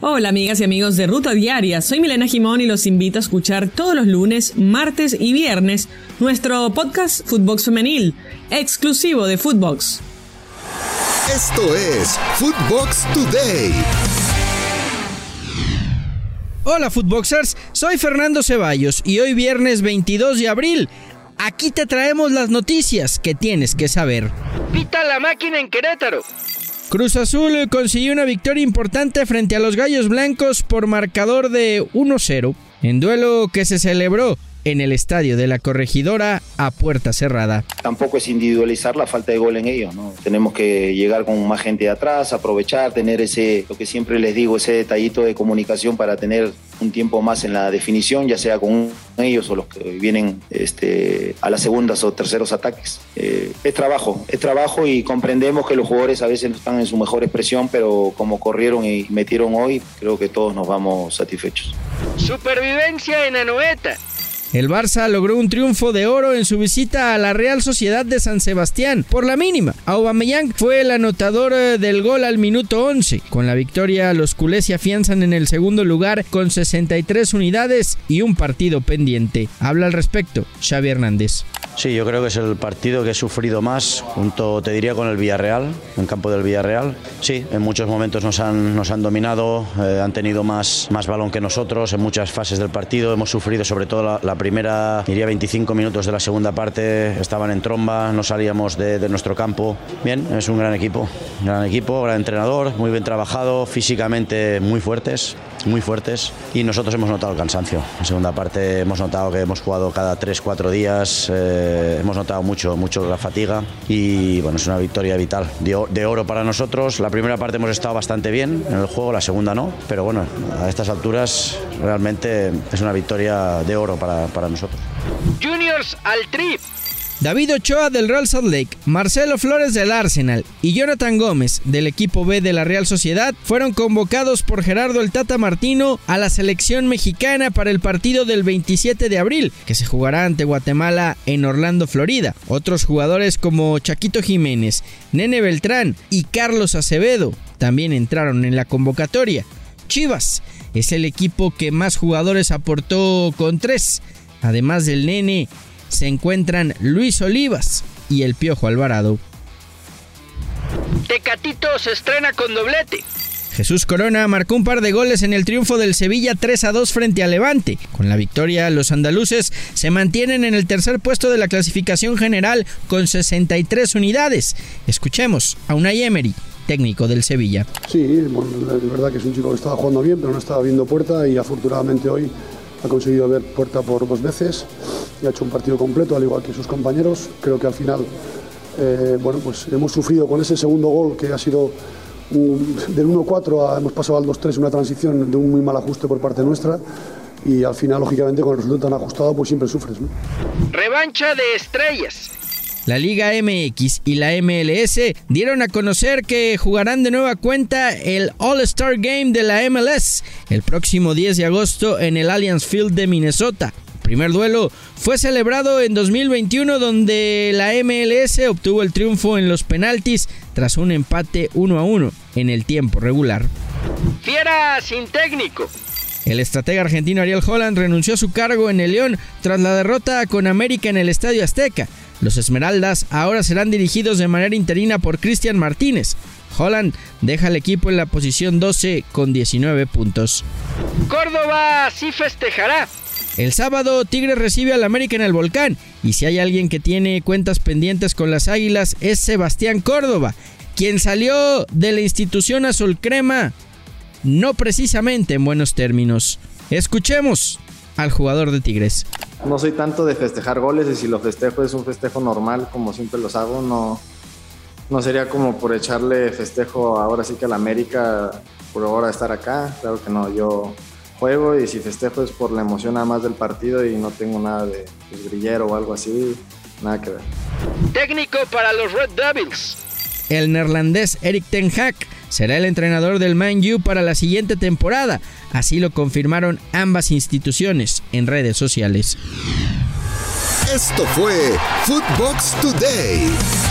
Hola amigas y amigos de Ruta Diaria, soy Milena Jimón y los invito a escuchar todos los lunes, martes y viernes nuestro podcast Footbox Femenil, exclusivo de Footbox. Esto es Footbox Today. Hola Footboxers, soy Fernando Ceballos y hoy viernes 22 de abril, aquí te traemos las noticias que tienes que saber. Pita la máquina en Querétaro. Cruz Azul consiguió una victoria importante frente a los Gallos Blancos por marcador de 1-0, en duelo que se celebró en el estadio de la corregidora a puerta cerrada. Tampoco es individualizar la falta de gol en ellos, ¿no? Tenemos que llegar con más gente de atrás, aprovechar, tener ese, lo que siempre les digo, ese detallito de comunicación para tener un tiempo más en la definición, ya sea con ellos o los que vienen este, a las segundas o terceros ataques. Eh, es trabajo, es trabajo y comprendemos que los jugadores a veces no están en su mejor expresión, pero como corrieron y metieron hoy, creo que todos nos vamos satisfechos. Supervivencia en Anoeta. El Barça logró un triunfo de oro en su visita a la Real Sociedad de San Sebastián por la mínima. Aubameyang fue el anotador eh, del gol al minuto 11. Con la victoria, los culés se afianzan en el segundo lugar con 63 unidades y un partido pendiente. Habla al respecto Xavi Hernández. Sí, yo creo que es el partido que he sufrido más, junto, te diría, con el Villarreal, en campo del Villarreal. Sí, en muchos momentos nos han, nos han dominado, eh, han tenido más, más balón que nosotros en muchas fases del partido. Hemos sufrido, sobre todo la, la primera, diría 25 minutos de la segunda parte, estaban en tromba, no salíamos de, de nuestro campo. Bien, es un gran equipo, gran equipo, gran entrenador, muy bien trabajado, físicamente muy fuertes, muy fuertes y nosotros hemos notado el cansancio. En segunda parte hemos notado que hemos jugado cada 3-4 días. Eh, hemos notado mucho, mucho la fatiga y bueno, es una victoria vital, de, de, oro para nosotros. La primera parte hemos estado bastante bien en el juego, la segunda no, pero bueno, a estas alturas realmente es una victoria de oro para, para nosotros. Juniors al trip. David Ochoa del Real Salt Lake, Marcelo Flores del Arsenal y Jonathan Gómez del equipo B de la Real Sociedad fueron convocados por Gerardo el Tata Martino a la selección mexicana para el partido del 27 de abril, que se jugará ante Guatemala en Orlando, Florida. Otros jugadores como Chaquito Jiménez, Nene Beltrán y Carlos Acevedo también entraron en la convocatoria. Chivas es el equipo que más jugadores aportó con tres, además del Nene se encuentran Luis Olivas y el Piojo Alvarado. Tecatito se estrena con doblete. Jesús Corona marcó un par de goles en el triunfo del Sevilla 3 a 2 frente a Levante. Con la victoria, los andaluces se mantienen en el tercer puesto de la clasificación general con 63 unidades. Escuchemos a Unai Emery, técnico del Sevilla. Sí, bueno, es verdad que es un chico que estaba jugando bien, pero no estaba viendo puerta y afortunadamente hoy ha conseguido ver puerta por dos veces y ha hecho un partido completo, al igual que sus compañeros. Creo que al final, eh, bueno, pues hemos sufrido con ese segundo gol que ha sido del 1-4, a, hemos pasado al 2-3, una transición de un muy mal ajuste por parte nuestra. Y al final, lógicamente, con el resultado tan ajustado, pues siempre sufres. ¿no? Revancha de estrellas. La Liga MX y la MLS dieron a conocer que jugarán de nueva cuenta el All-Star Game de la MLS el próximo 10 de agosto en el Allianz Field de Minnesota. El primer duelo fue celebrado en 2021 donde la MLS obtuvo el triunfo en los penaltis tras un empate 1 a 1 en el tiempo regular. Fiera sin técnico. El estratega argentino Ariel Holland renunció a su cargo en el León tras la derrota con América en el Estadio Azteca. Los Esmeraldas ahora serán dirigidos de manera interina por Cristian Martínez. Holland deja el equipo en la posición 12 con 19 puntos. Córdoba sí festejará. El sábado Tigres recibe al América en el Volcán y si hay alguien que tiene cuentas pendientes con las Águilas es Sebastián Córdoba, quien salió de la institución azul crema no precisamente en buenos términos. Escuchemos al jugador de Tigres. No soy tanto de festejar goles y si lo festejo es un festejo normal como siempre los hago, no, no sería como por echarle festejo ahora sí que a la América por ahora estar acá, claro que no, yo juego y si festejo es por la emoción nada más del partido y no tengo nada de pues, grillero o algo así, nada que ver. Técnico para los Red Devils. El neerlandés Eric Ten Hag será el entrenador del Man U para la siguiente temporada, así lo confirmaron ambas instituciones en redes sociales. Esto fue Footbox Today.